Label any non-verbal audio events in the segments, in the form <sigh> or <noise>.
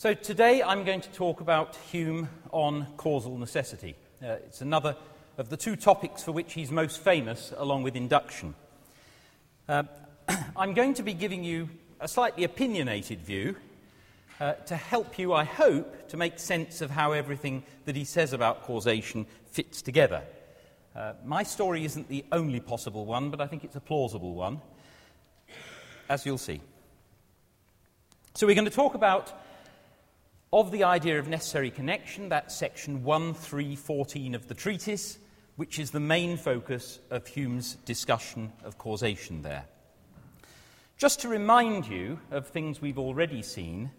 So, today I'm going to talk about Hume on causal necessity. Uh, it's another of the two topics for which he's most famous, along with induction. Uh, <clears throat> I'm going to be giving you a slightly opinionated view uh, to help you, I hope, to make sense of how everything that he says about causation fits together. Uh, my story isn't the only possible one, but I think it's a plausible one, as you'll see. So, we're going to talk about of the idea of necessary connection, that's section 1.3.14 of the treatise, which is the main focus of Hume's discussion of causation there. Just to remind you of things we've already seen,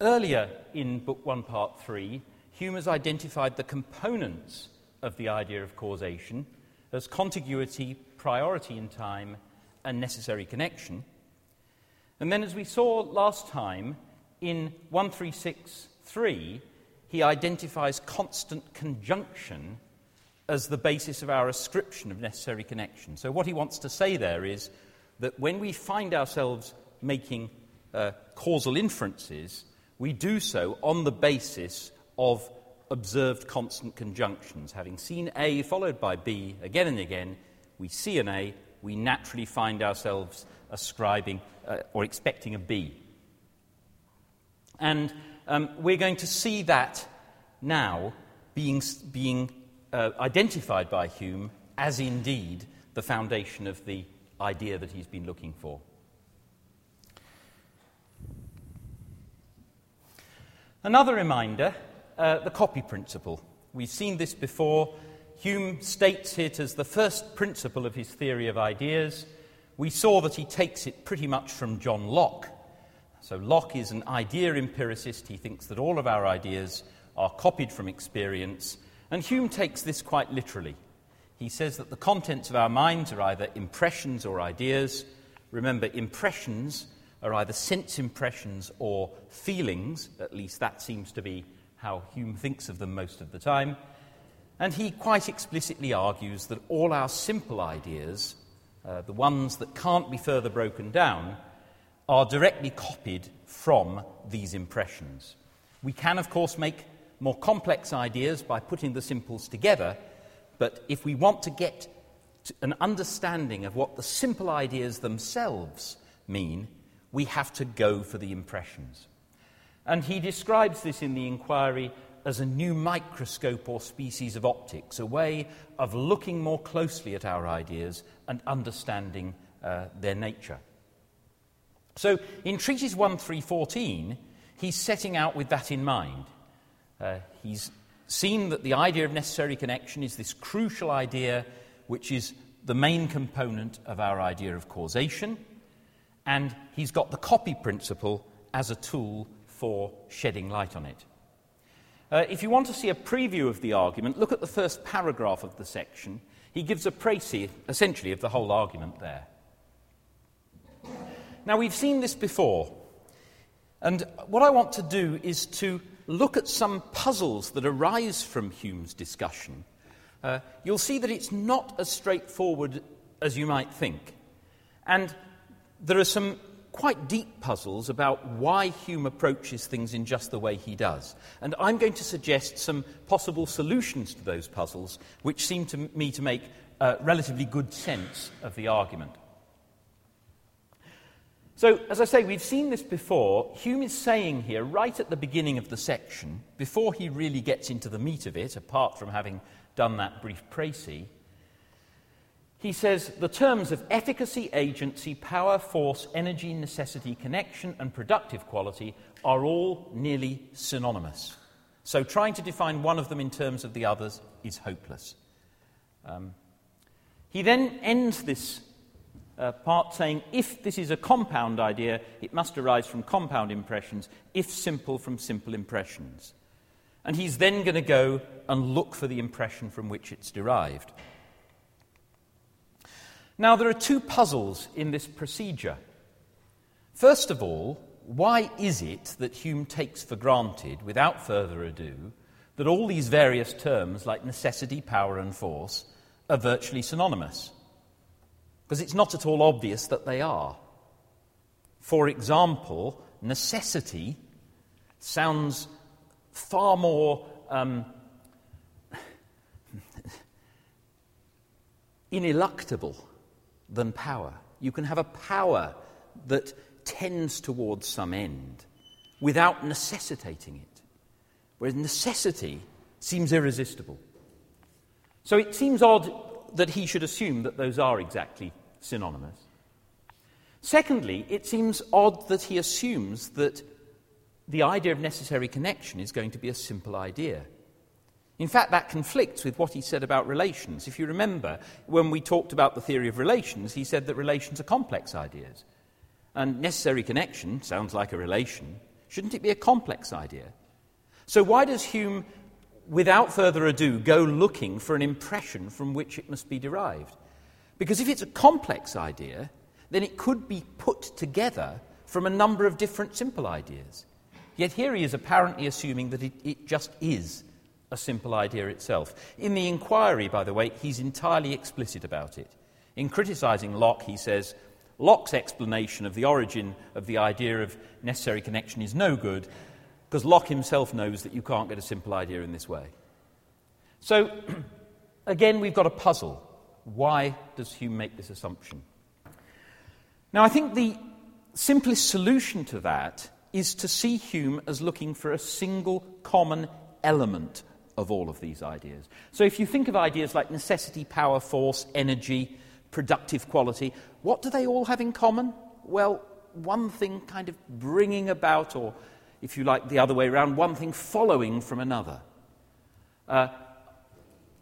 earlier in Book 1, Part 3, Hume has identified the components of the idea of causation as contiguity, priority in time, and necessary connection. And then, as we saw last time, in 1363, he identifies constant conjunction as the basis of our ascription of necessary connection. So, what he wants to say there is that when we find ourselves making uh, causal inferences, we do so on the basis of observed constant conjunctions. Having seen A followed by B again and again, we see an A, we naturally find ourselves ascribing uh, or expecting a B. And um, we're going to see that now being, being uh, identified by Hume as indeed the foundation of the idea that he's been looking for. Another reminder uh, the copy principle. We've seen this before. Hume states it as the first principle of his theory of ideas. We saw that he takes it pretty much from John Locke, so Locke is an idea empiricist. He thinks that all of our ideas are copied from experience. And Hume takes this quite literally. He says that the contents of our minds are either impressions or ideas. Remember, impressions are either sense impressions or feelings, at least that seems to be how Hume thinks of them most of the time. And he quite explicitly argues that all our simple ideas, uh, the ones that can't be further broken down, are directly copied from these impressions. We can, of course, make more complex ideas by putting the simples together, but if we want to get to an understanding of what the simple ideas themselves mean, we have to go for the impressions. And he describes this in the inquiry as a new microscope or species of optics, a way of looking more closely at our ideas and understanding uh, their nature. So in Treatise 1.3.14, he's setting out with that in mind. Uh, he's seen that the idea of necessary connection is this crucial idea which is the main component of our idea of causation, and he's got the copy principle as a tool for shedding light on it. Uh, if you want to see a preview of the argument, look at the first paragraph of the section. He gives a précis, essentially, of the whole argument there. Now, we've seen this before, and what I want to do is to look at some puzzles that arise from Hume's discussion. Uh, you'll see that it's not as straightforward as you might think. And there are some quite deep puzzles about why Hume approaches things in just the way he does. And I'm going to suggest some possible solutions to those puzzles, which seem to me to make uh, relatively good sense of the argument. So, as I say, we've seen this before. Hume is saying here, right at the beginning of the section, before he really gets into the meat of it, apart from having done that brief précis, he says the terms of efficacy, agency, power, force, energy, necessity, connection, and productive quality are all nearly synonymous. So, trying to define one of them in terms of the others is hopeless. Um, he then ends this uh, part saying if this is a compound idea, it must arise from compound impressions, if simple, from simple impressions. And he's then going to go and look for the impression from which it's derived. Now, there are two puzzles in this procedure. First of all, why is it that Hume takes for granted, without further ado, that all these various terms, like necessity, power, and force, are virtually synonymous? Because it's not at all obvious that they are. For example, necessity sounds far more um, <laughs> ineluctable than power. You can have a power that tends towards some end without necessitating it, whereas necessity seems irresistible. So it seems odd that he should assume that those are exactly synonymous. Secondly, it seems odd that he assumes that the idea of necessary connection is going to be a simple idea. In fact, that conflicts with what he said about relations. If you remember, when we talked about the theory of relations, he said that relations are complex ideas. And necessary connection sounds like a relation. Shouldn't it be a complex idea? So, why does Hume without further ado, go looking for an impression from which it must be derived. Because if it's a complex idea, then it could be put together from a number of different simple ideas. Yet here he is apparently assuming that it, it just is a simple idea itself. In the inquiry, by the way, he's entirely explicit about it. In criticizing Locke, he says, Locke's explanation of the origin of the idea of necessary connection is no good, because Locke himself knows that you can't get a simple idea in this way. So, <clears throat> again, we've got a puzzle. Why does Hume make this assumption? Now, I think the simplest solution to that is to see Hume as looking for a single common element of all of these ideas. So, if you think of ideas like necessity, power, force, energy, productive quality, what do they all have in common? Well, one thing kind of bringing about or if you like, the other way around, one thing following from another. Uh,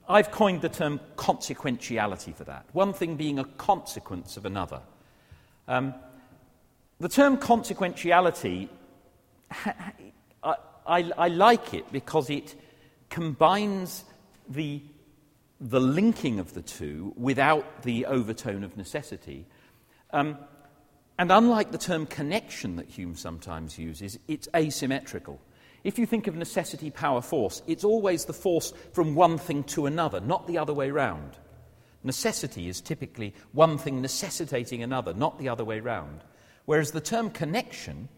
I've coined the term consequentiality for that, one thing being a consequence of another. Um, the term consequentiality, I, I, I, like it because it combines the, the linking of the two without the overtone of necessity. Um, and unlike the term connection that Hume sometimes uses, it's asymmetrical. If you think of necessity, power, force, it's always the force from one thing to another, not the other way round. Necessity is typically one thing necessitating another, not the other way round. Whereas the term connection,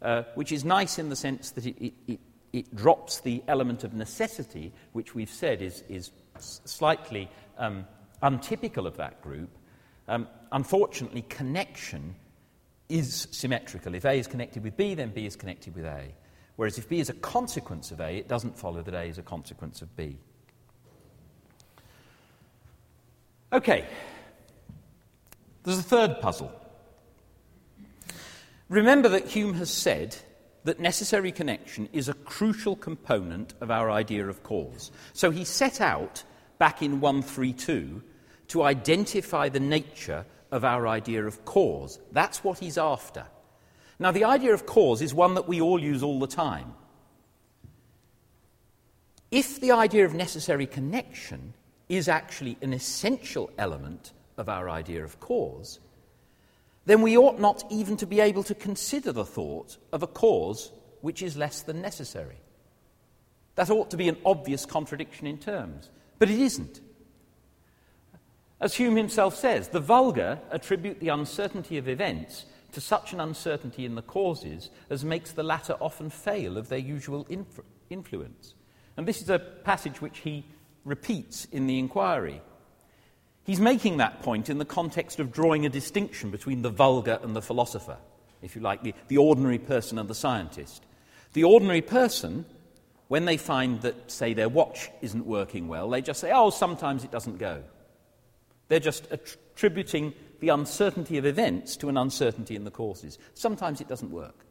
uh, which is nice in the sense that it, it, it, it, drops the element of necessity, which we've said is, is slightly um, untypical of that group, um, unfortunately, connection is symmetrical. If A is connected with B, then B is connected with A. Whereas if B is a consequence of A, it doesn't follow that A is a consequence of B. Okay, there's a third puzzle. Remember that Hume has said that necessary connection is a crucial component of our idea of cause. So he set out back in 132 to identify the nature of our idea of cause. That's what he's after. Now, the idea of cause is one that we all use all the time. If the idea of necessary connection is actually an essential element of our idea of cause, then we ought not even to be able to consider the thought of a cause which is less than necessary. That ought to be an obvious contradiction in terms, but it isn't. As Hume himself says, the vulgar attribute the uncertainty of events to such an uncertainty in the causes as makes the latter often fail of their usual inf- influence. And this is a passage which he repeats in the inquiry. He's making that point in the context of drawing a distinction between the vulgar and the philosopher, if you like, the, the ordinary person and the scientist. The ordinary person, when they find that, say, their watch isn't working well, they just say, oh, sometimes it doesn't go. They're just attributing the uncertainty of events to an uncertainty in the causes. Sometimes it doesn't work.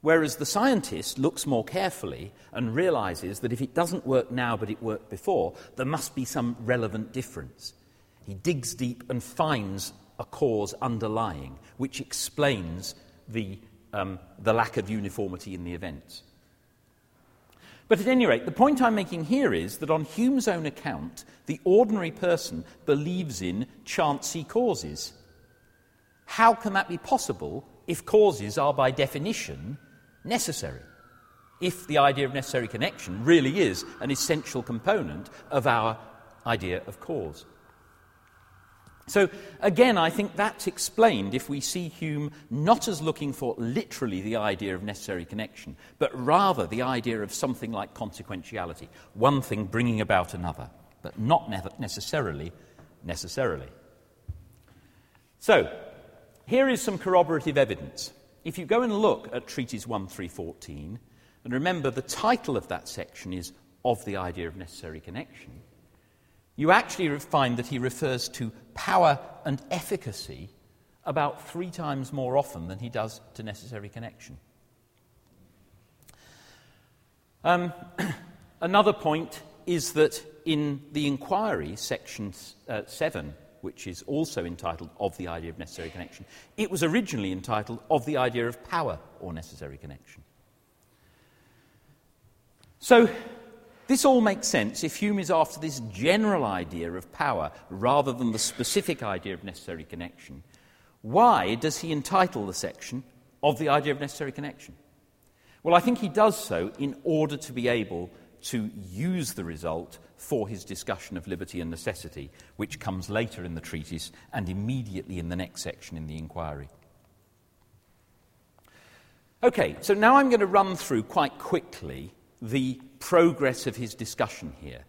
Whereas the scientist looks more carefully and realizes that if it doesn't work now but it worked before, there must be some relevant difference. He digs deep and finds a cause underlying, which explains the, um, the lack of uniformity in the events. But at any rate, the point I'm making here is that on Hume's own account, the ordinary person believes in chancy causes. How can that be possible if causes are by definition necessary? If the idea of necessary connection really is an essential component of our idea of cause. So, again, I think that's explained if we see Hume not as looking for literally the idea of necessary connection, but rather the idea of something like consequentiality, one thing bringing about another, but not necessarily necessarily. So, here is some corroborative evidence. If you go and look at Treatise 1.3.14, and remember the title of that section is Of the Idea of Necessary Connection, you actually find that he refers to power and efficacy about three times more often than he does to necessary connection. Um, <clears throat> another point is that in the inquiry, section uh, 7, which is also entitled Of the Idea of Necessary Connection, it was originally entitled Of the Idea of Power or Necessary Connection. So, this all makes sense if Hume is after this general idea of power rather than the specific idea of necessary connection. Why does he entitle the section of the idea of necessary connection? Well, I think he does so in order to be able to use the result for his discussion of liberty and necessity, which comes later in the treatise and immediately in the next section in the inquiry. Okay, so now I'm going to run through quite quickly the progress of his discussion here.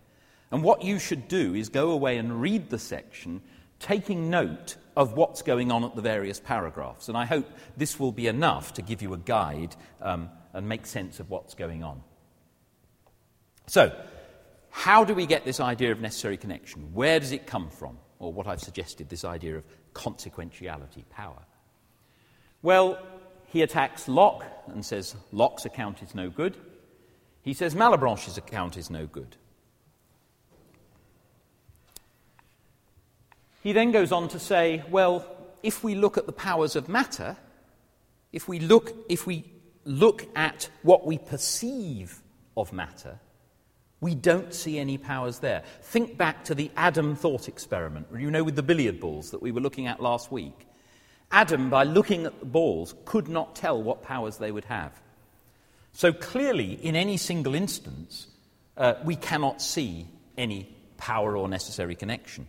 And what you should do is go away and read the section, taking note of what's going on at the various paragraphs. And I hope this will be enough to give you a guide um, and make sense of what's going on. So, how do we get this idea of necessary connection? Where does it come from? Or what I've suggested, this idea of consequentiality, power. Well, he attacks Locke and says Locke's account is no good. He says Malebranche's account is no good. He then goes on to say, well, if we look at the powers of matter, if we look, if we look at what we perceive of matter, we don't see any powers there. Think back to the Adam thought experiment, you know, with the billiard balls that we were looking at last week. Adam, by looking at the balls, could not tell what powers they would have. So clearly, in any single instance, uh, we cannot see any power or necessary connection.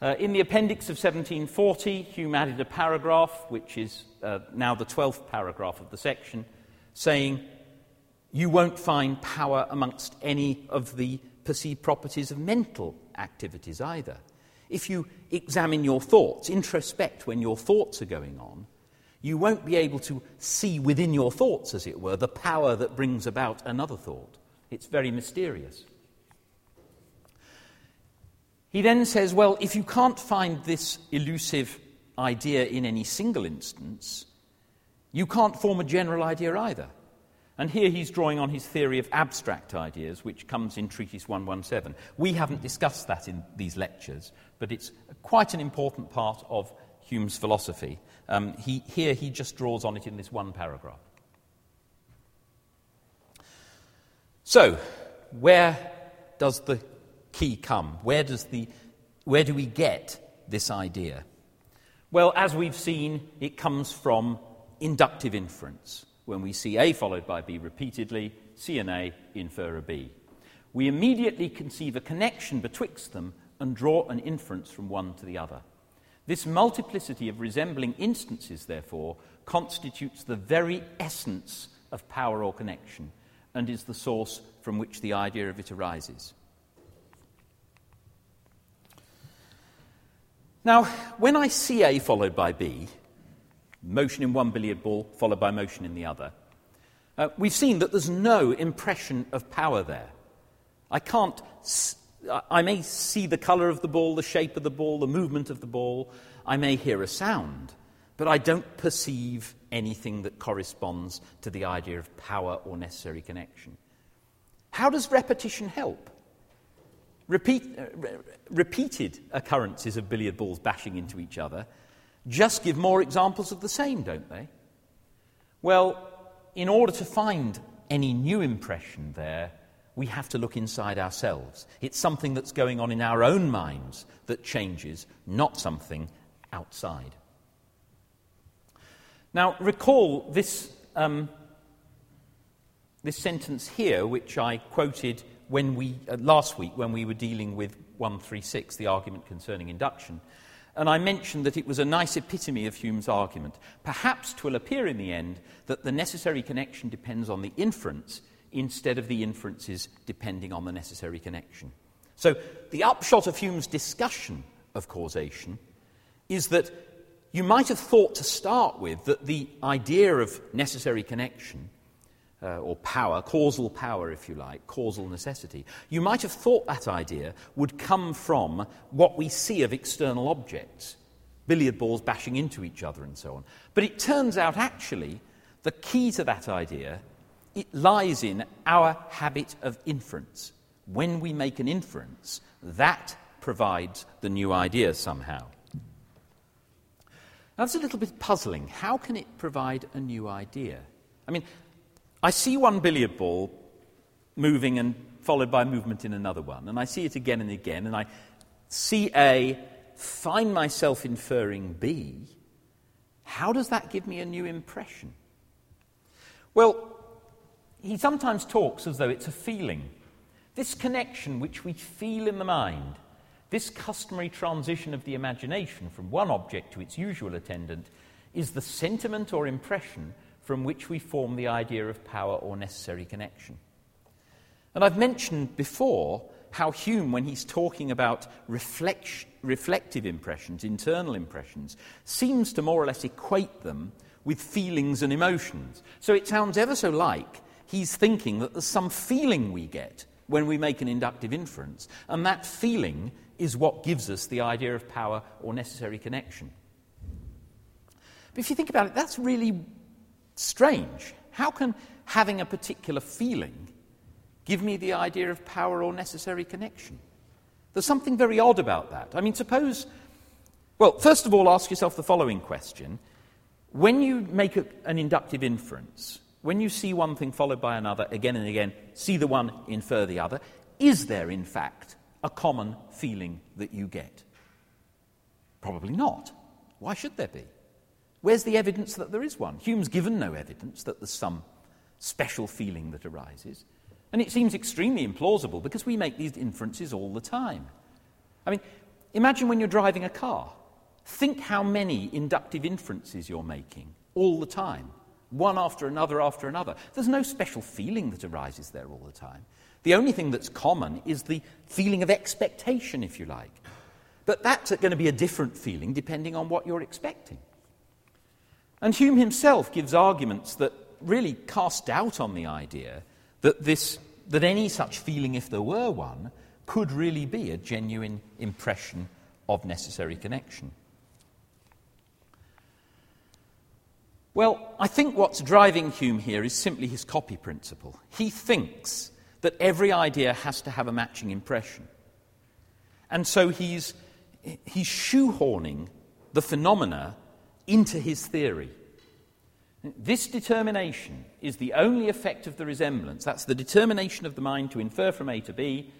Uh, in the appendix of 1740, Hume added a paragraph, which is uh, now the 12th paragraph of the section, saying, You won't find power amongst any of the perceived properties of mental activities either. If you examine your thoughts, introspect when your thoughts are going on, you won't be able to see within your thoughts, as it were, the power that brings about another thought. It's very mysterious. He then says, well, if you can't find this elusive idea in any single instance, you can't form a general idea either. And here he's drawing on his theory of abstract ideas, which comes in Treatise 117. We haven't discussed that in these lectures, but it's quite an important part of Hume's philosophy. Um, he, here he just draws on it in this one paragraph. So, where does the key come? Where, does the, where do we get this idea? Well, as we've seen, it comes from inductive inference. When we see A followed by B repeatedly, C and A infer a B. We immediately conceive a connection betwixt them and draw an inference from one to the other. This multiplicity of resembling instances, therefore, constitutes the very essence of power or connection and is the source from which the idea of it arises. Now, when I see A followed by B, motion in one billiard ball followed by motion in the other, uh, we've seen that there's no impression of power there. I can't I may see the color of the ball, the shape of the ball, the movement of the ball. I may hear a sound, but I don't perceive anything that corresponds to the idea of power or necessary connection. How does repetition help? Repeat, uh, re- repeated occurrences of billiard balls bashing into each other just give more examples of the same, don't they? Well, in order to find any new impression there, we have to look inside ourselves. It's something that's going on in our own minds that changes, not something outside. Now, recall this, um, this sentence here, which I quoted when we, uh, last week when we were dealing with 136, the argument concerning induction. And I mentioned that it was a nice epitome of Hume's argument. Perhaps 'twill appear in the end that the necessary connection depends on the inference instead of the inferences depending on the necessary connection. So, the upshot of Hume's discussion of causation is that you might have thought to start with that the idea of necessary connection, uh, or power, causal power, if you like, causal necessity, you might have thought that idea would come from what we see of external objects, billiard balls bashing into each other and so on. But it turns out actually the key to that idea it lies in our habit of inference. When we make an inference, that provides the new idea somehow. Now, that's a little bit puzzling. How can it provide a new idea? I mean, I see one billiard ball moving and followed by movement in another one, and I see it again and again, and I see A, find myself inferring B. How does that give me a new impression? Well, he sometimes talks as though it's a feeling. This connection which we feel in the mind, this customary transition of the imagination from one object to its usual attendant, is the sentiment or impression from which we form the idea of power or necessary connection. And I've mentioned before how Hume, when he's talking about reflective impressions, internal impressions, seems to more or less equate them with feelings and emotions. So it sounds ever so like he's thinking that there's some feeling we get when we make an inductive inference, and that feeling is what gives us the idea of power or necessary connection. But if you think about it, that's really strange. How can having a particular feeling give me the idea of power or necessary connection? There's something very odd about that. I mean, suppose, well, first of all, ask yourself the following question. When you make a, an inductive inference, when you see one thing followed by another again and again, see the one, infer the other, is there, in fact, a common feeling that you get? Probably not. Why should there be? Where's the evidence that there is one? Hume's given no evidence that there's some special feeling that arises. And it seems extremely implausible because we make these inferences all the time. I mean, imagine when you're driving a car. Think how many inductive inferences you're making all the time one after another after another. There's no special feeling that arises there all the time. The only thing that's common is the feeling of expectation, if you like. But that's going to be a different feeling depending on what you're expecting. And Hume himself gives arguments that really cast doubt on the idea that, this, that any such feeling, if there were one, could really be a genuine impression of necessary connection. Well, I think what's driving Hume here is simply his copy principle. He thinks that every idea has to have a matching impression. And so he's, he's shoehorning the phenomena into his theory. This determination is the only effect of the resemblance. That's the determination of the mind to infer from A to B,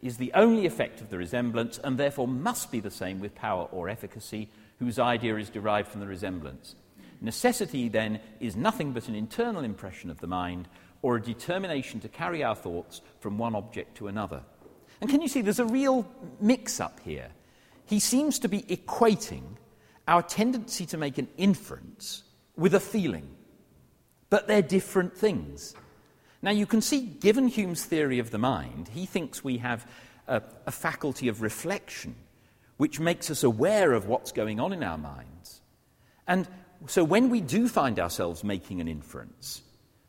is the only effect of the resemblance, and therefore must be the same with power or efficacy, whose idea is derived from the resemblance. Necessity, then, is nothing but an internal impression of the mind or a determination to carry our thoughts from one object to another. And can you see there's a real mix up here? He seems to be equating our tendency to make an inference with a feeling, but they're different things. Now, you can see, given Hume's theory of the mind, he thinks we have a, a faculty of reflection which makes us aware of what's going on in our minds. And so when we do find ourselves making an inference,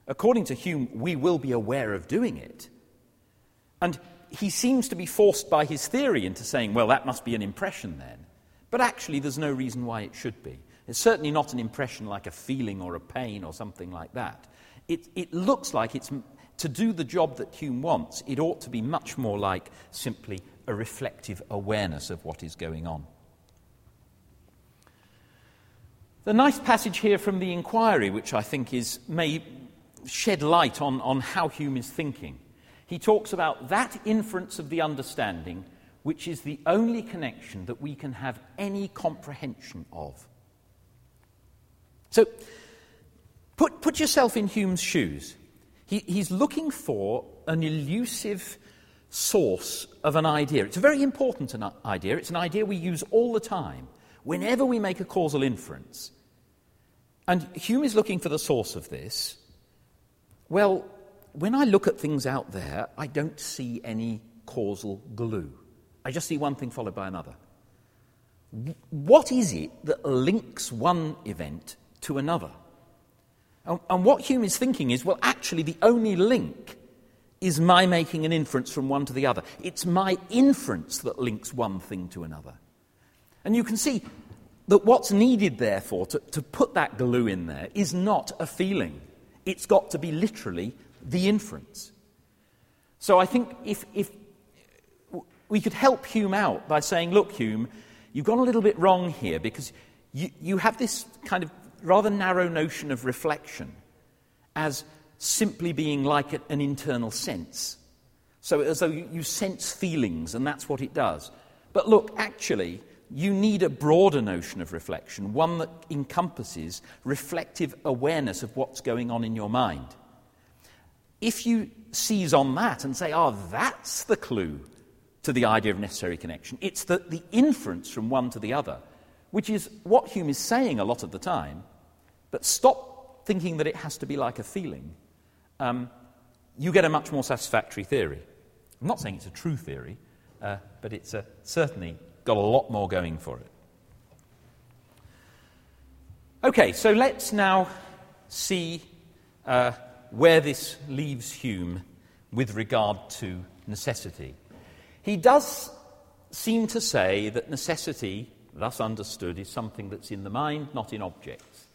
according to Hume, we will be aware of doing it. And he seems to be forced by his theory into saying, well, that must be an impression then. But actually, there's no reason why it should be. It's certainly not an impression like a feeling or a pain or something like that. It, it looks like it's to do the job that Hume wants, it ought to be much more like simply a reflective awareness of what is going on. The nice passage here from the inquiry, which I think is, may shed light on, on how Hume is thinking. He talks about that inference of the understanding which is the only connection that we can have any comprehension of. So, put, put yourself in Hume's shoes. He, he's looking for an elusive source of an idea. It's a very important idea. It's an idea we use all the time whenever we make a causal inference. And Hume is looking for the source of this. Well, when I look at things out there, I don't see any causal glue. I just see one thing followed by another. What is it that links one event to another? And, and what Hume is thinking is well, actually, the only link is my making an inference from one to the other. It's my inference that links one thing to another. And you can see that what's needed, therefore, to, to put that glue in there is not a feeling. It's got to be literally the inference. So I think if, if we could help Hume out by saying, look, Hume, you've gone a little bit wrong here because you, you have this kind of rather narrow notion of reflection as simply being like an internal sense. So, as though you sense feelings, and that's what it does. But look, actually, you need a broader notion of reflection, one that encompasses reflective awareness of what's going on in your mind. If you seize on that and say, oh, that's the clue to the idea of necessary connection, it's the, the inference from one to the other, which is what Hume is saying a lot of the time, but stop thinking that it has to be like a feeling. Um, you get a much more satisfactory theory. I'm not saying it's a true theory, uh, but it's uh, certainly got a lot more going for it. Okay, so let's now see uh, where this leaves Hume with regard to necessity. He does seem to say that necessity, thus understood, is something that's in the mind, not in objects.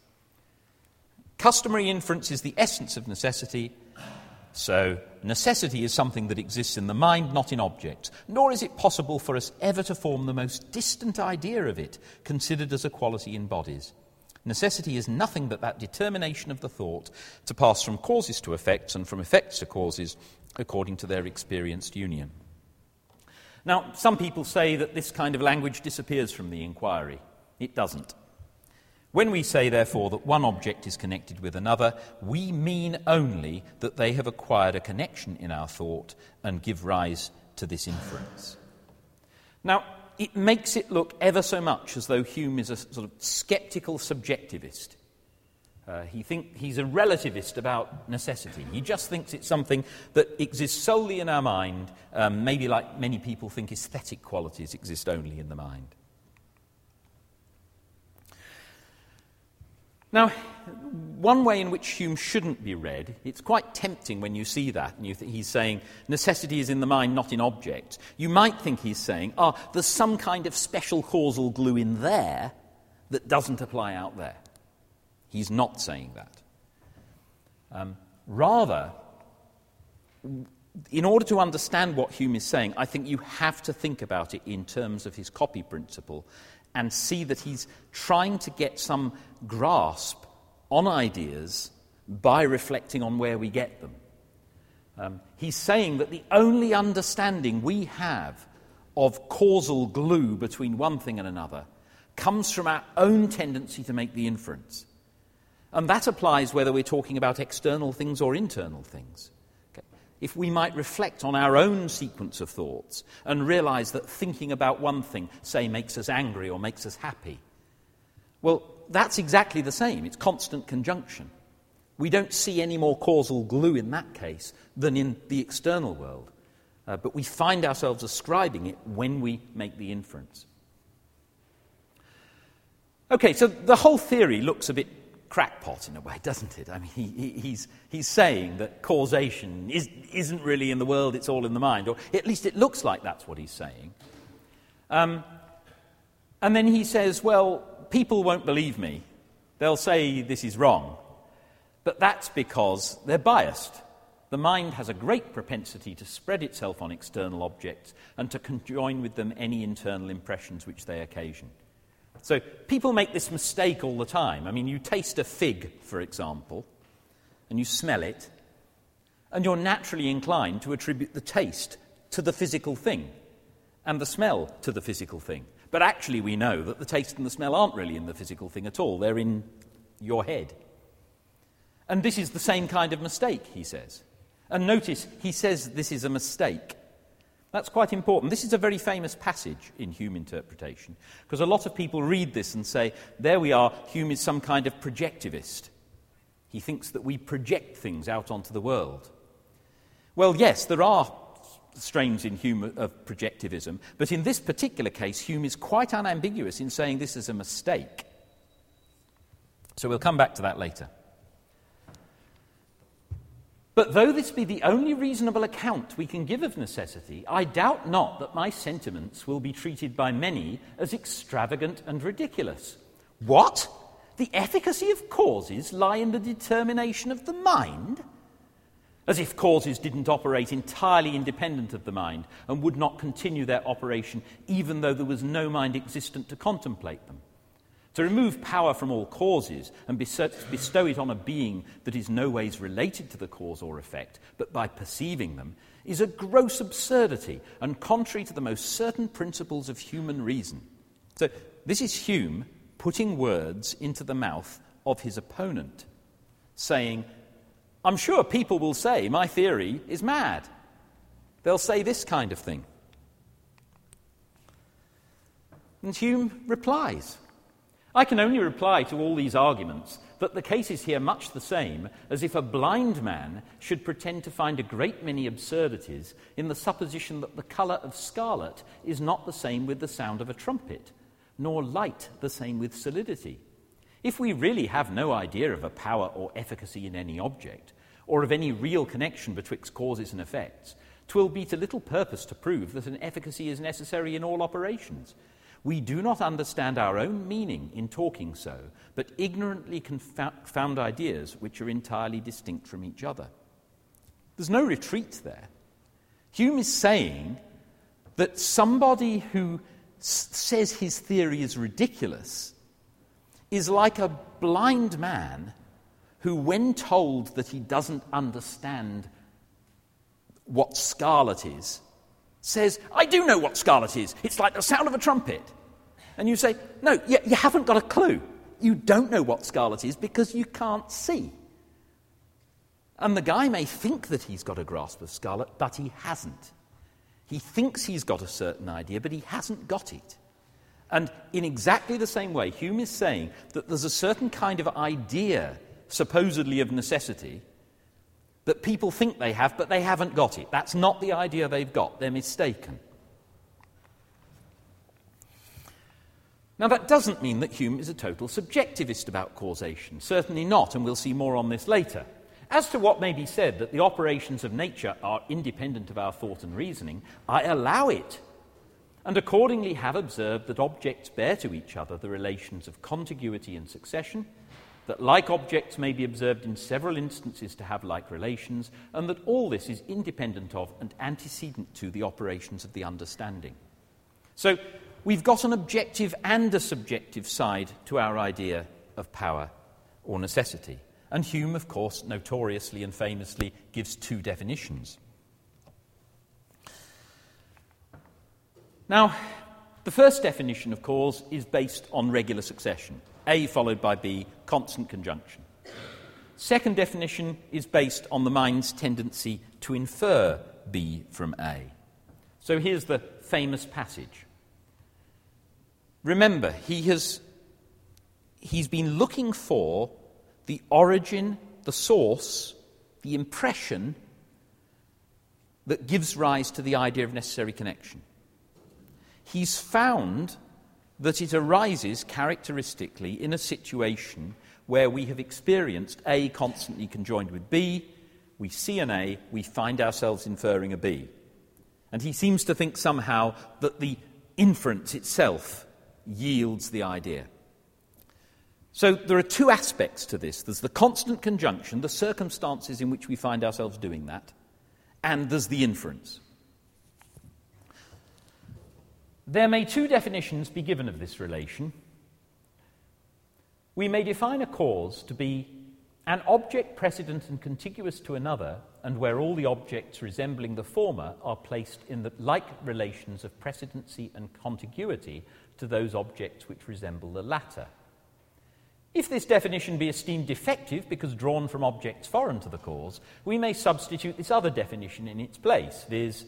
Customary inference is the essence of necessity, so necessity is something that exists in the mind, not in objects. Nor is it possible for us ever to form the most distant idea of it, considered as a quality in bodies. Necessity is nothing but that determination of the thought to pass from causes to effects and from effects to causes according to their experienced union. Now, some people say that this kind of language disappears from the inquiry. It doesn't. When we say, therefore, that one object is connected with another, we mean only that they have acquired a connection in our thought and give rise to this inference. Now, it makes it look ever so much as though Hume is a sort of skeptical subjectivist. Uh, he think, he's a relativist about necessity. He just thinks it's something that exists solely in our mind, um, maybe like many people think aesthetic qualities exist only in the mind. Now, one way in which Hume shouldn't be read, it's quite tempting when you see that, and you th- he's saying necessity is in the mind, not in objects. You might think he's saying, ah, oh, there's some kind of special causal glue in there that doesn't apply out there. He's not saying that. Um, rather, in order to understand what Hume is saying, I think you have to think about it in terms of his copy principle and see that he's trying to get some grasp on ideas by reflecting on where we get them. Um, he's saying that the only understanding we have of causal glue between one thing and another comes from our own tendency to make the inference. And that applies whether we're talking about external things or internal things. If we might reflect on our own sequence of thoughts and realize that thinking about one thing, say, makes us angry or makes us happy, well, that's exactly the same. It's constant conjunction. We don't see any more causal glue in that case than in the external world. Uh, but we find ourselves ascribing it when we make the inference. Okay, so the whole theory looks a bit crackpot in a way, doesn't it? I mean, he, he, he's, he's saying that causation is, isn't really in the world, it's all in the mind, or at least it looks like that's what he's saying. Um, and then he says, well, people won't believe me. They'll say this is wrong. But that's because they're biased. The mind has a great propensity to spread itself on external objects and to conjoin with them any internal impressions which they occasion. So people make this mistake all the time. I mean, you taste a fig, for example, and you smell it, and you're naturally inclined to attribute the taste to the physical thing and the smell to the physical thing. But actually, we know that the taste and the smell aren't really in the physical thing at all, they're in your head. And this is the same kind of mistake, he says. And notice, he says this is a mistake. That's quite important. This is a very famous passage in Hume interpretation because a lot of people read this and say, there we are, Hume is some kind of projectivist. He thinks that we project things out onto the world. Well, yes, there are strains in Hume of projectivism, but in this particular case, Hume is quite unambiguous in saying this is a mistake. So we'll come back to that later. But though this be the only reasonable account we can give of necessity, I doubt not that my sentiments will be treated by many as extravagant and ridiculous. What? The efficacy of causes lie in the determination of the mind? As if causes didn't operate entirely independent of the mind and would not continue their operation even though there was no mind existent to contemplate them. To remove power from all causes and bestow it on a being that is no ways related to the cause or effect, but by perceiving them, is a gross absurdity and contrary to the most certain principles of human reason. So, this is Hume putting words into the mouth of his opponent, saying, I'm sure people will say my theory is mad. They'll say this kind of thing. And Hume replies I can only reply to all these arguments that the case is here much the same as if a blind man should pretend to find a great many absurdities in the supposition that the colour of scarlet is not the same with the sound of a trumpet, nor light the same with solidity. If we really have no idea of a power or efficacy in any object, or of any real connection betwixt causes and effects, twill be to little purpose to prove that an efficacy is necessary in all operations we do not understand our own meaning in talking so, but ignorantly confound ideas which are entirely distinct from each other. There's no retreat there. Hume is saying that somebody who s- says his theory is ridiculous is like a blind man who, when told that he doesn't understand what scarlet is, says, I do know what scarlet is. It's like the sound of a trumpet. And you say, No, you, you haven't got a clue. You don't know what scarlet is because you can't see. And the guy may think that he's got a grasp of scarlet, but he hasn't. He thinks he's got a certain idea, but he hasn't got it. And in exactly the same way, Hume is saying that there's a certain kind of idea, supposedly of necessity, that people think they have, but they haven't got it. That's not the idea they've got. They're mistaken. Now, that doesn't mean that Hume is a total subjectivist about causation. Certainly not, and we'll see more on this later. As to what may be said that the operations of nature are independent of our thought and reasoning, I allow it, and accordingly have observed that objects bear to each other the relations of contiguity and succession, that like objects may be observed in several instances to have like relations, and that all this is independent of and antecedent to the operations of the understanding. So, we've got an objective and a subjective side to our idea of power or necessity. And Hume, of course, notoriously and famously gives two definitions. Now, the first definition of cause is based on regular succession. A followed by B, constant conjunction. Second definition is based on the mind's tendency to infer B from A. So here's the famous passage. Remember, he has he's been looking for the origin, the source, the impression that gives rise to the idea of necessary connection. He's found that it arises characteristically in a situation where we have experienced A constantly conjoined with B, we see an A, we find ourselves inferring a B. And he seems to think somehow that the inference itself yields the idea. So there are two aspects to this there's the constant conjunction, the circumstances in which we find ourselves doing that, and there's the inference. There may two definitions be given of this relation. We may define a cause to be an object precedent and contiguous to another, and where all the objects resembling the former are placed in the like relations of precedency and contiguity to those objects which resemble the latter. If this definition be esteemed defective because drawn from objects foreign to the cause, we may substitute this other definition in its place, viz.,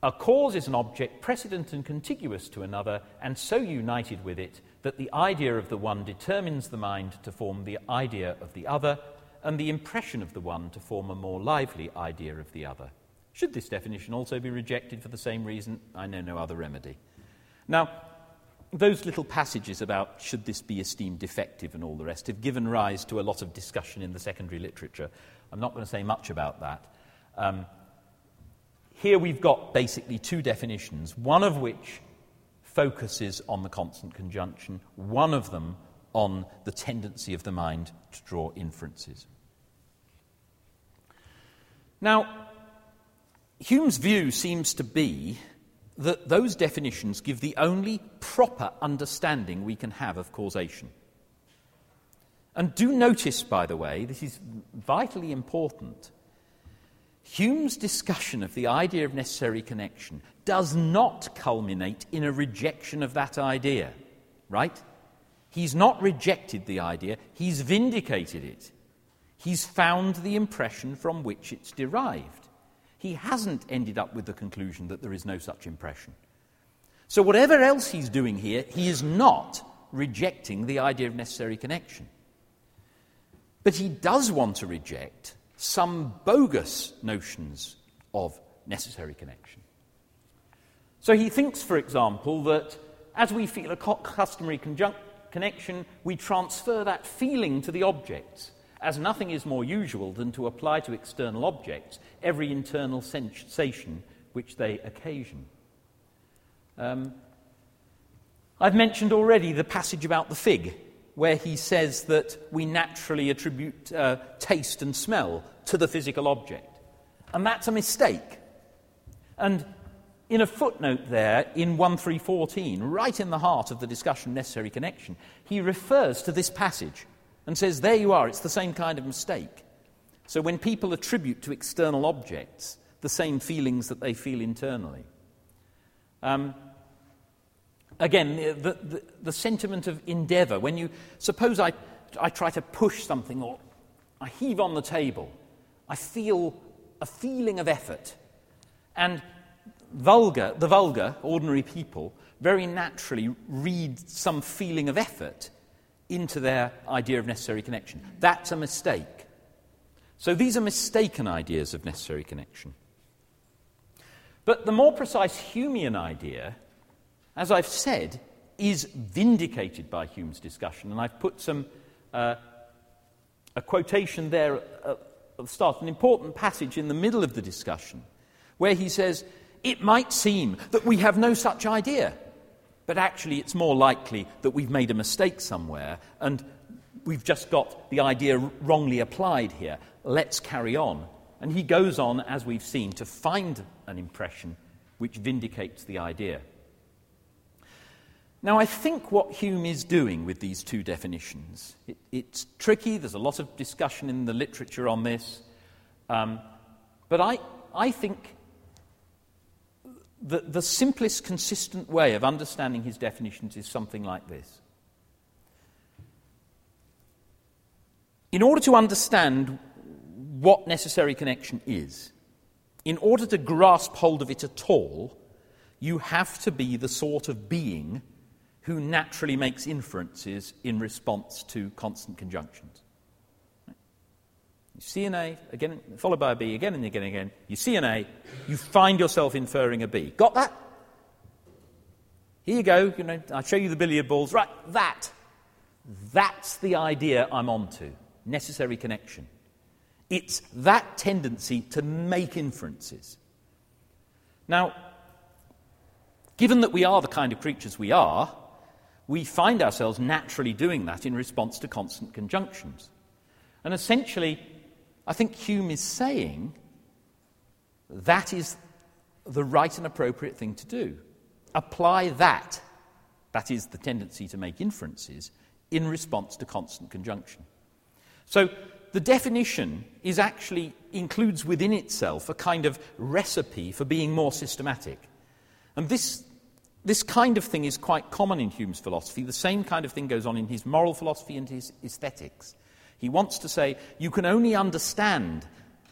A cause is an object precedent and contiguous to another, and so united with it that the idea of the one determines the mind to form the idea of the other, and the impression of the one to form a more lively idea of the other. Should this definition also be rejected for the same reason, I know no other remedy. Now, those little passages about should this be esteemed defective and all the rest have given rise to a lot of discussion in the secondary literature. I'm not going to say much about that. Um, here we've got basically two definitions, one of which focuses on the constant conjunction, one of them on the tendency of the mind to draw inferences. Now, Hume's view seems to be that those definitions give the only proper understanding we can have of causation. And do notice, by the way, this is vitally important. Hume's discussion of the idea of necessary connection does not culminate in a rejection of that idea, right? He's not rejected the idea, he's vindicated it. He's found the impression from which it's derived he hasn't ended up with the conclusion that there is no such impression. So, whatever else he's doing here, he is not rejecting the idea of necessary connection. But he does want to reject some bogus notions of necessary connection. So, he thinks, for example, that as we feel a customary conjunct- connection, we transfer that feeling to the objects as nothing is more usual than to apply to external objects every internal sensation which they occasion. Um, I've mentioned already the passage about the fig, where he says that we naturally attribute uh, taste and smell to the physical object. And that's a mistake. And in a footnote there in 1314, right in the heart of the discussion necessary connection, he refers to this passage and says, There you are, it's the same kind of mistake. So when people attribute to external objects the same feelings that they feel internally, um, again, the, the, the, sentiment of endeavour, when you suppose I, I try to push something or I heave on the table, I feel a feeling of effort. And vulgar, the vulgar, ordinary people, very naturally read some feeling of effort into their idea of necessary connection. That's a mistake. So these are mistaken ideas of necessary connection. But the more precise Humean idea, as I've said, is vindicated by Hume's discussion. And I've put some, uh, a quotation there at the start, an important passage in the middle of the discussion, where he says, It might seem that we have no such idea. But actually, it's more likely that we've made a mistake somewhere and we've just got the idea wrongly applied here. Let's carry on. And he goes on, as we've seen, to find an impression which vindicates the idea. Now, I think what Hume is doing with these two definitions, it, it's tricky, there's a lot of discussion in the literature on this, um, but I, I think the, the simplest, consistent way of understanding his definitions is something like this. In order to understand what necessary connection is, in order to grasp hold of it at all, you have to be the sort of being who naturally makes inferences in response to constant conjunctions. You see an A, again, followed by a B, again and again and again. You see an A, you find yourself inferring a B. Got that? Here you go. You know, I'll show you the billiard balls. Right, that. That's the idea I'm onto. Necessary connection. It's that tendency to make inferences. Now, given that we are the kind of creatures we are, we find ourselves naturally doing that in response to constant conjunctions. And essentially, I think Hume is saying that is the right and appropriate thing to do. Apply that, that is the tendency to make inferences, in response to constant conjunction. So the definition is actually includes within itself a kind of recipe for being more systematic. And this, this kind of thing is quite common in Hume's philosophy. The same kind of thing goes on in his moral philosophy and his aesthetics. He wants to say you can only understand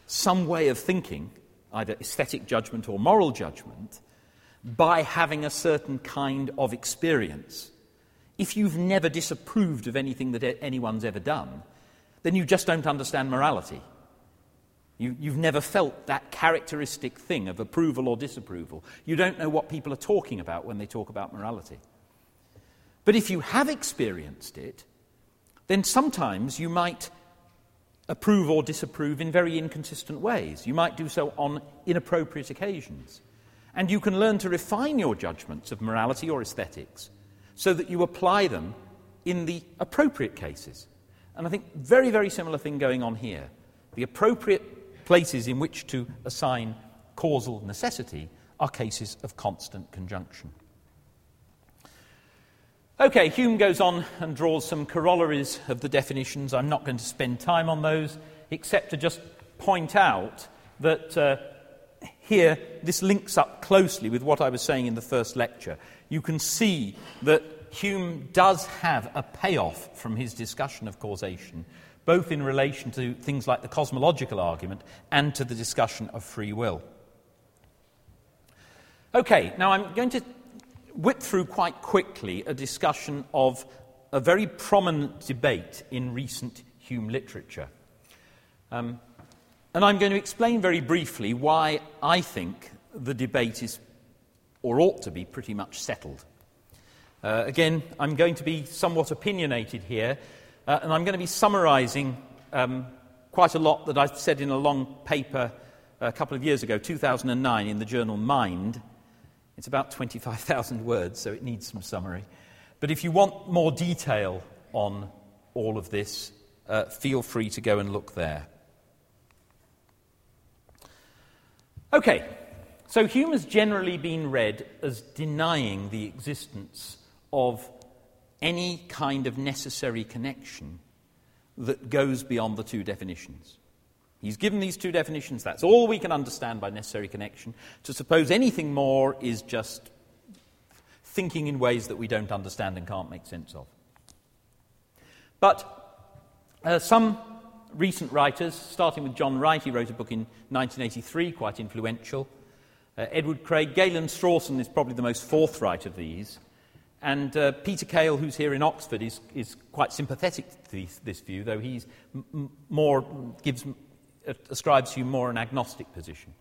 some way of thinking either aesthetic judgment or moral judgment, by having a certain kind of experience. If you've never disapproved of anything that anyone's ever done, then you just don't understand morality. You, have never felt that characteristic thing of approval or disapproval. You don't know what people are talking about when they talk about morality. But if you have experienced it, then sometimes you might approve or disapprove in very inconsistent ways. You might do so on inappropriate occasions. And you can learn to refine your judgments of morality or aesthetics so that you apply them in the appropriate cases. And I think very, very similar thing going on here. The appropriate places in which to assign causal necessity are cases of constant conjunction. Okay, Hume goes on and draws some corollaries of the definitions. I'm not going to spend time on those, except to just point out that uh, here this links up closely with what I was saying in the first lecture. You can see that Hume does have a payoff from his discussion of causation, both in relation to things like the cosmological argument and to the discussion of free will. Okay, now I'm going to whip through quite quickly a discussion of a very prominent debate in recent Hume literature. Um, and I'm going to explain very briefly why I think the debate is, or ought to be, pretty much settled. Uh, again, I'm going to be somewhat opinionated here, uh, and I'm going to be summarizing um, quite a lot that I said in a long paper a couple of years ago, 2009, in the journal Mind, it's about 25,000 words, so it needs some summary. But if you want more detail on all of this, uh, feel free to go and look there. Okay, so Hume has generally been read as denying the existence of any kind of necessary connection that goes beyond the two definitions. He's given these two definitions. That's all we can understand by necessary connection. To suppose anything more is just thinking in ways that we don't understand and can't make sense of. But uh, some recent writers, starting with John Wright, he wrote a book in 1983, quite influential. Uh, Edward Craig, Galen Strawson is probably the most forthright of these. And uh, Peter Kail, who's here in Oxford, is, is quite sympathetic to this, view, though he m- more gives ascribes to you more an agnostic position.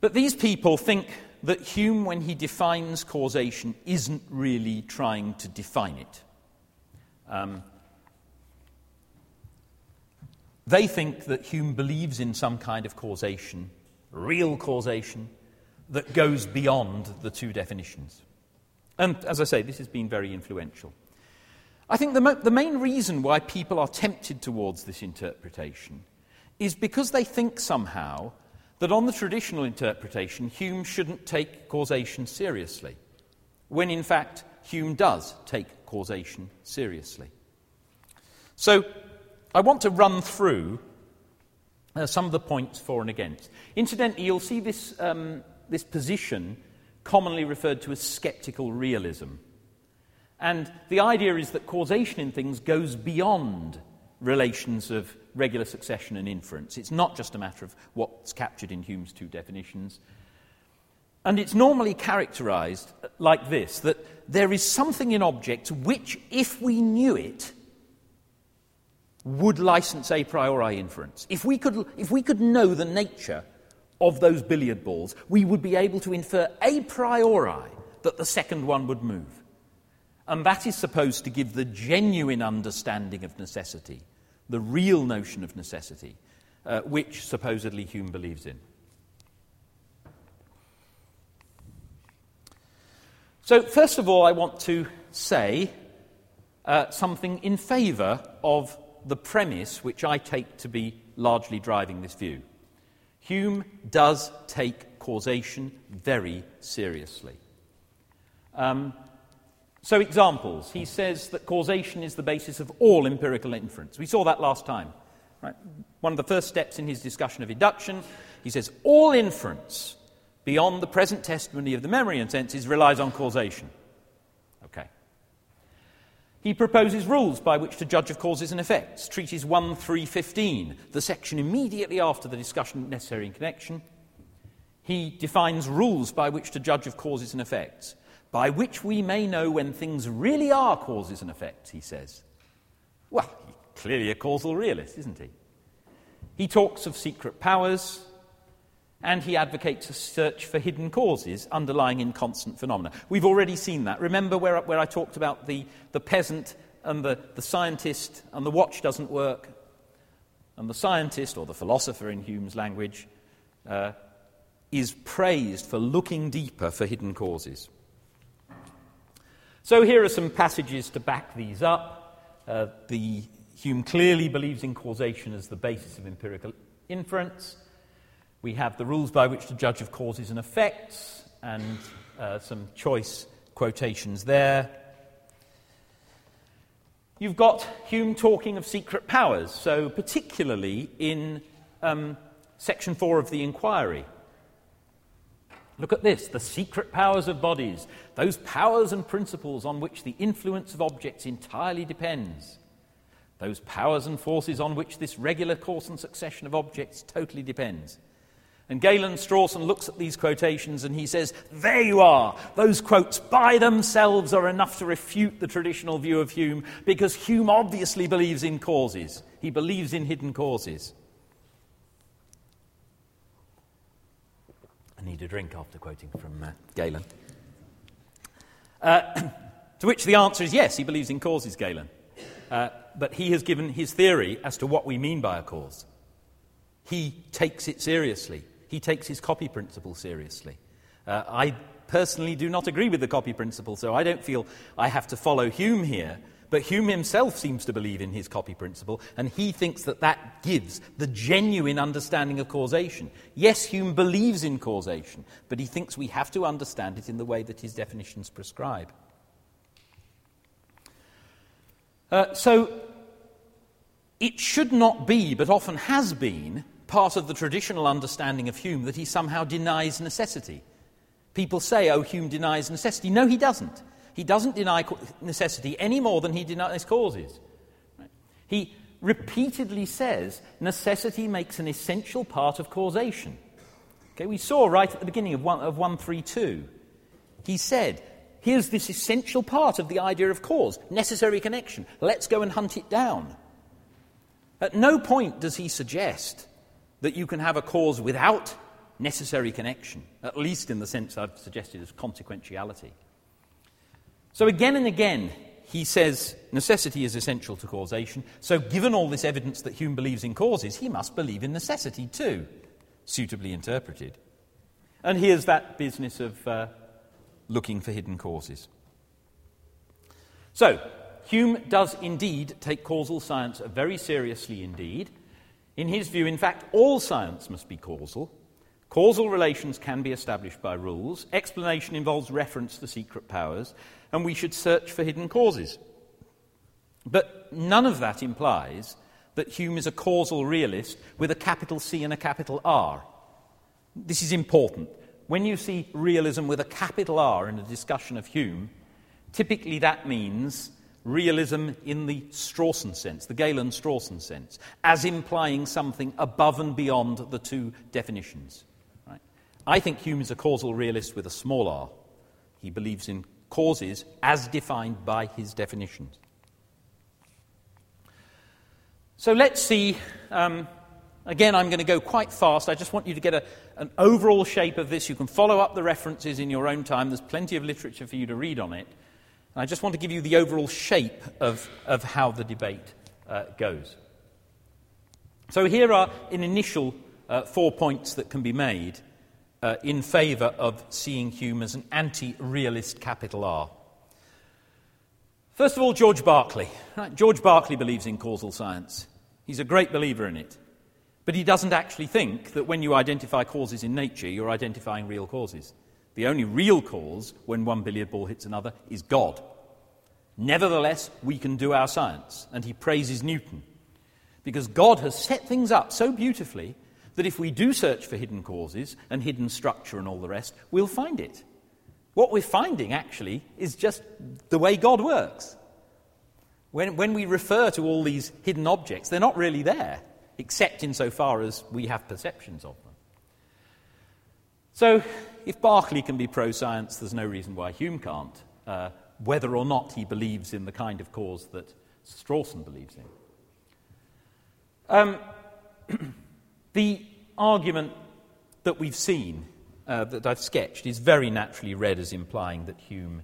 But these people think that Hume, when he defines causation, isn't really trying to define it. Um, they think that Hume believes in some kind of causation, real causation, that goes beyond the two definitions. And as I say, this has been very influential. I think the, mo- the main reason why people are tempted towards this interpretation is because they think somehow that on the traditional interpretation, Hume shouldn't take causation seriously, when in fact, Hume does take causation seriously. So, I want to run through uh, some of the points for and against. Incidentally, you'll see this, um, this position commonly referred to as skeptical realism. And the idea is that causation in things goes beyond relations of regular succession and inference. It's not just a matter of what's captured in Hume's two definitions. And it's normally characterized like this that there is something in objects which, if we knew it, would license a priori inference. If we could, if we could know the nature of those billiard balls, we would be able to infer a priori that the second one would move. And that is supposed to give the genuine understanding of necessity, the real notion of necessity, uh, which supposedly Hume believes in. So, first of all, I want to say uh, something in favour of the premise which I take to be largely driving this view. Hume does take causation very seriously. Um, so, examples. He says that causation is the basis of all empirical inference. We saw that last time. Right? One of the first steps in his discussion of induction, he says all inference beyond the present testimony of the memory and senses relies on causation. Okay. He proposes rules by which to judge of causes and effects. Treatise 1 315, the section immediately after the discussion necessary in connection. He defines rules by which to judge of causes and effects, by which we may know when things really are causes and effects, he says. Well, he's clearly a causal realist, isn't he? He talks of secret powers, and he advocates a search for hidden causes underlying inconstant phenomena. We've already seen that. Remember where, where I talked about the, the peasant and the, the scientist, and the watch doesn't work, and the scientist, or the philosopher in Hume's language, uh, is praised for looking deeper for hidden causes. So here are some passages to back these up. Uh, the Hume clearly believes in causation as the basis of empirical inference. We have the rules by which to judge of causes and effects, and uh, some choice quotations there. You've got Hume talking of secret powers, so particularly in um, section 4 of the inquiry. Look at this the secret powers of bodies, those powers and principles on which the influence of objects entirely depends, those powers and forces on which this regular course and succession of objects totally depends. And Galen Strawson looks at these quotations and he says, There you are. Those quotes by themselves are enough to refute the traditional view of Hume because Hume obviously believes in causes. He believes in hidden causes. I need a drink after quoting from uh, Galen. Uh, <clears throat> to which the answer is yes, he believes in causes, Galen. Uh, but he has given his theory as to what we mean by a cause. He takes it seriously he takes his copy principle seriously. Uh, I personally do not agree with the copy principle, so I don't feel I have to follow Hume here. But Hume himself seems to believe in his copy principle, and he thinks that that gives the genuine understanding of causation. Yes, Hume believes in causation, but he thinks we have to understand it in the way that his definitions prescribe. Uh, so, it should not be, but often has been, part of the traditional understanding of Hume that he somehow denies necessity. People say, oh, Hume denies necessity. No, he doesn't. He doesn't deny necessity any more than he denies causes. He repeatedly says necessity makes an essential part of causation. Okay, we saw right at the beginning of, one, of 132. He said, here's this essential part of the idea of cause, necessary connection. Let's go and hunt it down. At no point does he suggest that you can have a cause without necessary connection, at least in the sense I've suggested as consequentiality. So, again and again, he says necessity is essential to causation. So, given all this evidence that Hume believes in causes, he must believe in necessity too, suitably interpreted. And here's that business of uh, looking for hidden causes. So, Hume does indeed take causal science very seriously indeed. In his view, in fact, all science must be causal. Causal relations can be established by rules. Explanation involves reference to secret powers, and we should search for hidden causes. But none of that implies that Hume is a causal realist with a capital C and a capital R. This is important. When you see realism with a capital R in a discussion of Hume, typically that means realism in the Strawson sense, the Galen Strawson sense, as implying something above and beyond the two definitions. Right? I think Hume is a causal realist with a small r. He believes in causes as defined by his definitions. So let's see. Um, again, I'm going to go quite fast. I just want you to get a, an overall shape of this. You can follow up the references in your own time. There's plenty of literature for you to read on it. I just want to give you the overall shape of, of how the debate uh, goes. So here are an initial uh, four points that can be made uh, in favour of seeing Hume as an anti realist capital R. First of all, George Berkeley. Right? George Berkeley believes in causal science. He's a great believer in it. But he doesn't actually think that when you identify causes in nature, you're identifying real causes. The only real cause when one billiard ball hits another is God. Nevertheless, we can do our science. And he praises Newton. Because God has set things up so beautifully that if we do search for hidden causes and hidden structure and all the rest, we'll find it. What we're finding, actually, is just the way God works. When, when we refer to all these hidden objects, they're not really there, except insofar as we have perceptions of them. So, if Berkeley can be pro science, there's no reason why Hume can't, uh, whether or not he believes in the kind of cause that Strawson believes in. Um, <clears throat> the argument that we've seen, uh, that I've sketched, is very naturally read as implying that Hume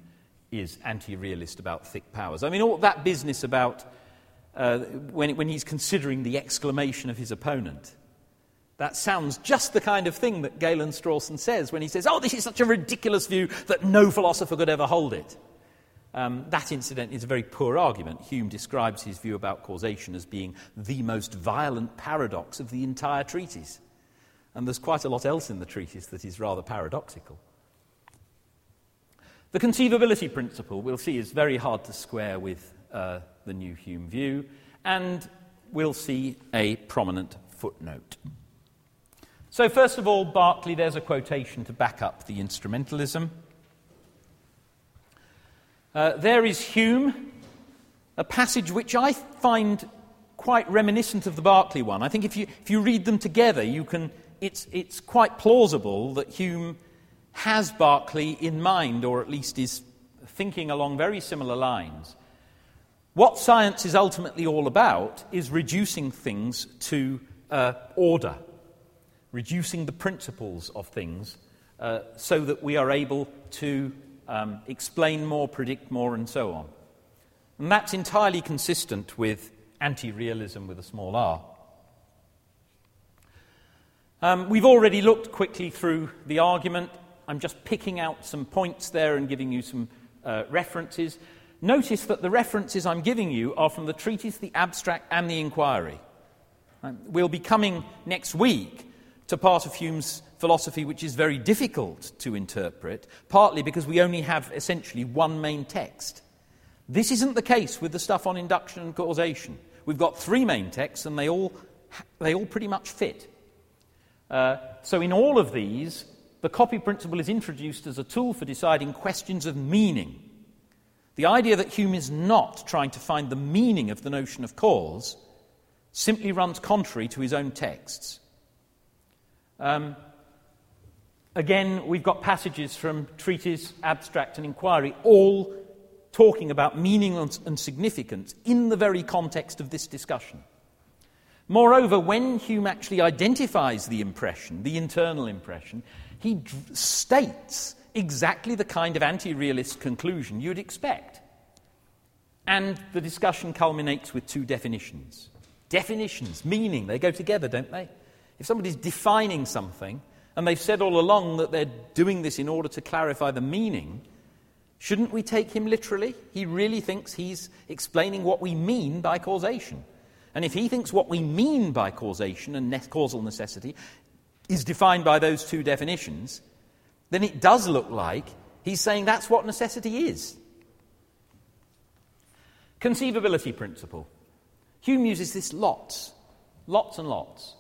is anti realist about thick powers. I mean, all that business about uh, when, when he's considering the exclamation of his opponent. That sounds just the kind of thing that Galen Strawson says when he says, Oh, this is such a ridiculous view that no philosopher could ever hold it. Um, that, incident, is a very poor argument. Hume describes his view about causation as being the most violent paradox of the entire treatise. And there's quite a lot else in the treatise that is rather paradoxical. The conceivability principle, we'll see, is very hard to square with uh, the new Hume view, and we'll see a prominent footnote. So, first of all, Berkeley, there's a quotation to back up the instrumentalism. Uh, there is Hume, a passage which I find quite reminiscent of the Berkeley one. I think if you, if you read them together, you can, it's, it's quite plausible that Hume has Berkeley in mind, or at least is thinking along very similar lines. What science is ultimately all about is reducing things to uh, order, reducing the principles of things uh, so that we are able to um, explain more, predict more, and so on. And that's entirely consistent with anti realism with a small r. Um, we've already looked quickly through the argument. I'm just picking out some points there and giving you some uh, references. Notice that the references I'm giving you are from the treatise, the abstract, and the inquiry. Um, we'll be coming next week to part of Hume's philosophy which is very difficult to interpret, partly because we only have essentially one main text. This isn't the case with the stuff on induction and causation. We've got three main texts, and they all, they all pretty much fit. Uh, so, in all of these, the copy principle is introduced as a tool for deciding questions of meaning. The idea that Hume is not trying to find the meaning of the notion of cause simply runs contrary to his own texts. Um, again, we've got passages from treatise, abstract, and inquiry, all talking about meaning and significance in the very context of this discussion. Moreover, when Hume actually identifies the impression, the internal impression, he d- states exactly the kind of anti realist conclusion you'd expect. And the discussion culminates with two definitions. Definitions, meaning, they go together, don't they? If somebody's defining something, and they've said all along that they're doing this in order to clarify the meaning, shouldn't we take him literally? He really thinks he's explaining what we mean by causation. And if he thinks what we mean by causation and ne- causal necessity is defined by those two definitions, then it does look like he's saying that's what necessity is. Conceivability principle. Hume uses this lots, lots and lots.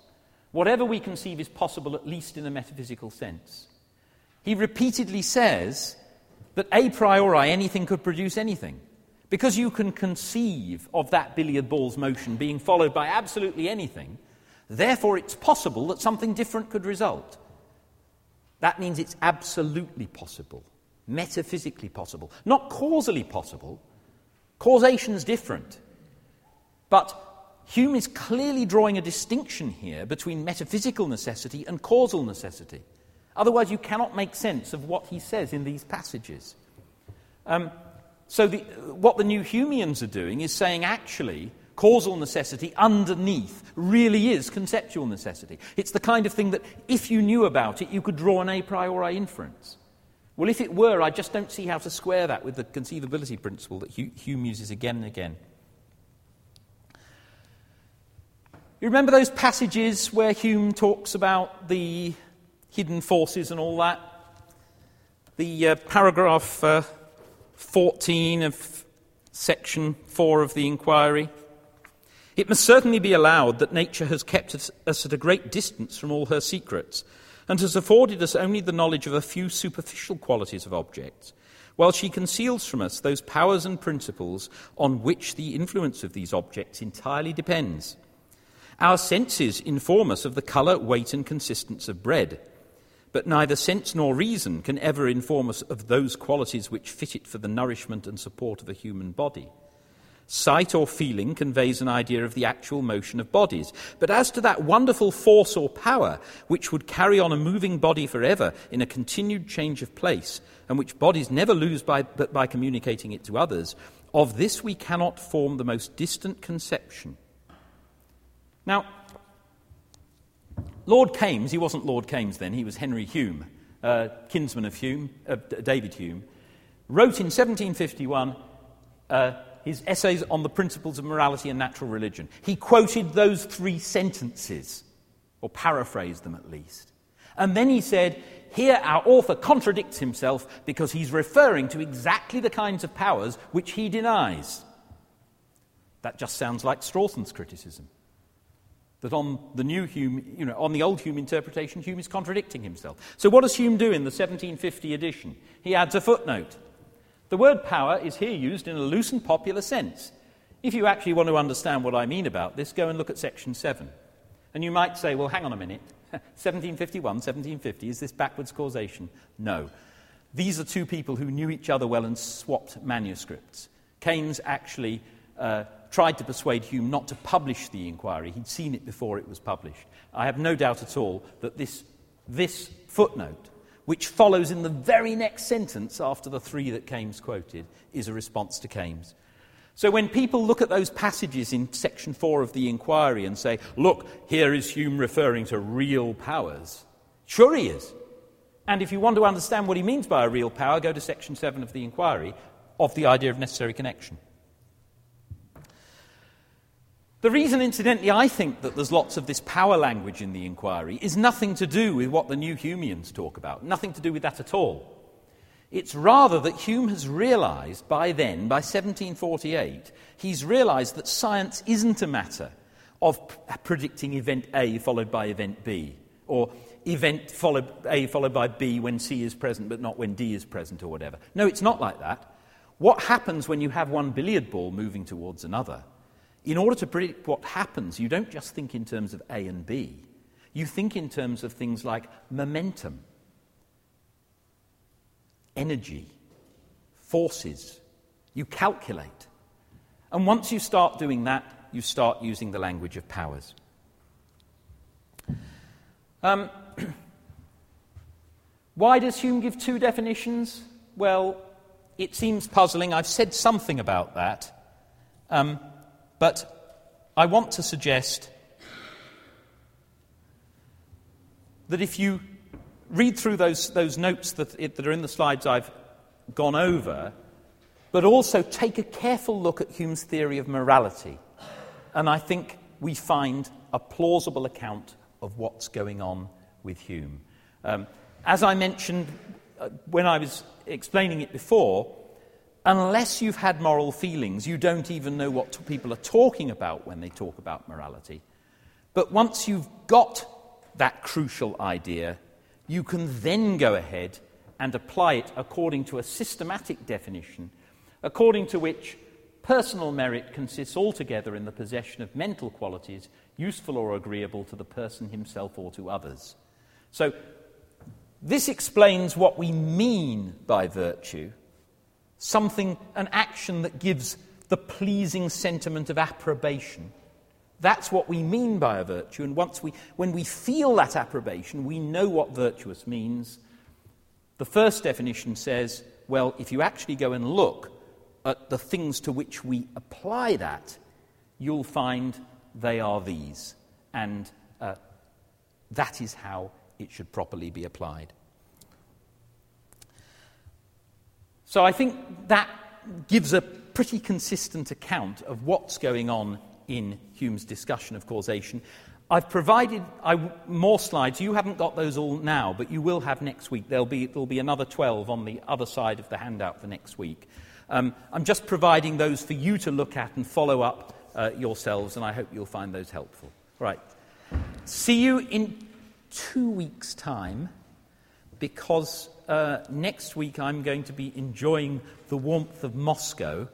Whatever we conceive is possible, at least in a metaphysical sense. He repeatedly says that a priori anything could produce anything. Because you can conceive of that billiard ball's motion being followed by absolutely anything, Therefore, it's possible that something different could result. That means it's absolutely possible, metaphysically possible, not causally possible. Causation's different. But Hume is clearly drawing a distinction here between metaphysical necessity and causal necessity. Otherwise, you cannot make sense of what he says in these passages. Um, so, the, what the new Humeans are doing is saying actually, causal necessity underneath really is conceptual necessity. It's the kind of thing that if you knew about it, you could draw an a priori inference. Well, if it were, I just don't see how to square that with the conceivability principle that Hume uses again and again. You remember those passages where Hume talks about the hidden forces and all that? The uh, paragraph uh, 14 of section 4 of the inquiry. It must certainly be allowed that nature has kept us, us at a great distance from all her secrets, and has afforded us only the knowledge of a few superficial qualities of objects, while she conceals from us those powers and principles on which the influence of these objects entirely depends. Our senses inform us of the colour, weight, and consistence of bread, but neither sense nor reason can ever inform us of those qualities which fit it for the nourishment and support of a human body. Sight or feeling conveys an idea of the actual motion of bodies. But as to that wonderful force or power which would carry on a moving body forever in a continued change of place, and which bodies never lose by, but by communicating it to others, of this we cannot form the most distant conception. Now, Lord Kames, he wasn't Lord Kames then, he was Henry Hume, uh, kinsman of Hume, uh, David Hume, wrote in 1751 uh, his essays on the principles of morality and natural religion. He quoted those three sentences, or paraphrased them at least. And then he said, Here our author contradicts himself because he's referring to exactly the kinds of powers which he denies. That just sounds like Strawson's criticism. That on the new Hume, you know, on the old Hume interpretation, Hume is contradicting himself. So what does Hume do in the 1750 edition? He adds a footnote. The word power is here used in a loose and popular sense. If you actually want to understand what I mean about this, go and look at section 7. And you might say, well, hang on a minute. <laughs> 1751, 1750, is this backwards causation? No. These are two people who knew each other well and swapped manuscripts. Kames actually uh, tried to persuade Hume not to publish the inquiry. He'd seen it before it was published. I have no doubt at all that this, this footnote which follows in the very next sentence after the three that Kames quoted, is a response to Kames. So when people look at those passages in section 4 of the inquiry and say, look, here is Hume referring to real powers, sure he is. And if you want to understand what he means by a real power, go to section 7 of the inquiry of the idea of necessary connection. The reason, incidentally, I think that there's lots of this power language in the inquiry is nothing to do with what the new Humeans talk about, nothing to do with that at all. It's rather that Hume has realized by then, by 1748, he's realized that science isn't a matter of p- predicting event A followed by event B, or event followed, A followed by B when C is present but not when D is present, or whatever. No, it's not like that. What happens when you have one billiard ball moving towards another? In order to predict what happens, you don't just think in terms of A and B. You think in terms of things like momentum, energy, forces. You calculate. And once you start doing that, you start using the language of powers. Um, <clears throat> why does Hume give two definitions? Well, it seems puzzling. I've said something about that. Um, but I want to suggest that if you read through those, those notes that, that are in the slides I've gone over, but also take a careful look at Hume's theory of morality, and I think we find a plausible account of what's going on with Hume. Um, as I mentioned uh, when I was explaining it before, unless you've had moral feelings, you don't even know what people are talking about when they talk about morality. But once you've got that crucial idea, you can then go ahead and apply it according to a systematic definition, according to which personal merit consists altogether in the possession of mental qualities useful or agreeable to the person himself or to others. So, this explains what we mean by virtue something, an action that gives the pleasing sentiment of approbation. That's what we mean by a virtue. And once we, when we feel that approbation, we know what virtuous means. The first definition says, well, if you actually go and look at the things to which we apply that, you'll find they are these. And uh, that is how it should properly be applied. So I think that gives a pretty consistent account of what's going on in Hume's discussion of causation. I've provided I, more slides. You haven't got those all now, but you will have next week. There'll be, there'll be another 12 on the other side of the handout for next week. Um, I'm just providing those for you to look at and follow up uh, yourselves, and I hope you'll find those helpful. Right. See you in two weeks' time because uh, next week I'm going to be enjoying the warmth of Moscow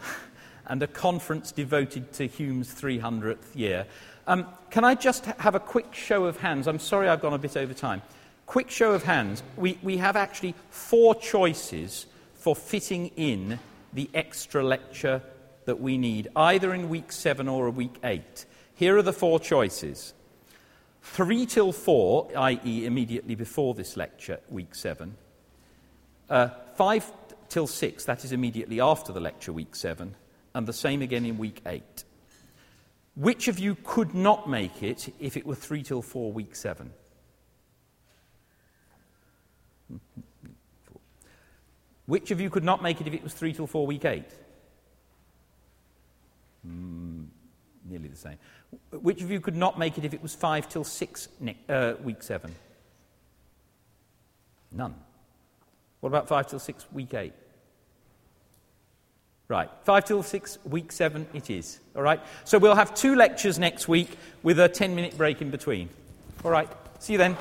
<laughs> and a conference devoted to Hume's 300th year. Um, can I just have a quick show of hands? I'm sorry I've gone a bit over time. Quick show of hands. We, we have actually four choices for fitting in the extra lecture that we need, either in week seven or a week eight. Here are the four choices. Three till four, i.e., immediately before this lecture, week seven. Uh, five till six, that is immediately after the lecture, week seven. And the same again in week eight. Which of you could not make it if it were three till four, week seven? Which of you could not make it if it was three till four, week eight? Mm, nearly the same. Which of you could not make it if it was five till six, uh, week seven? None. What about five till six, week eight? Right, five till six, week seven, it is. All right? So we'll have two lectures next week with a 10 minute break in between. All right, see you then.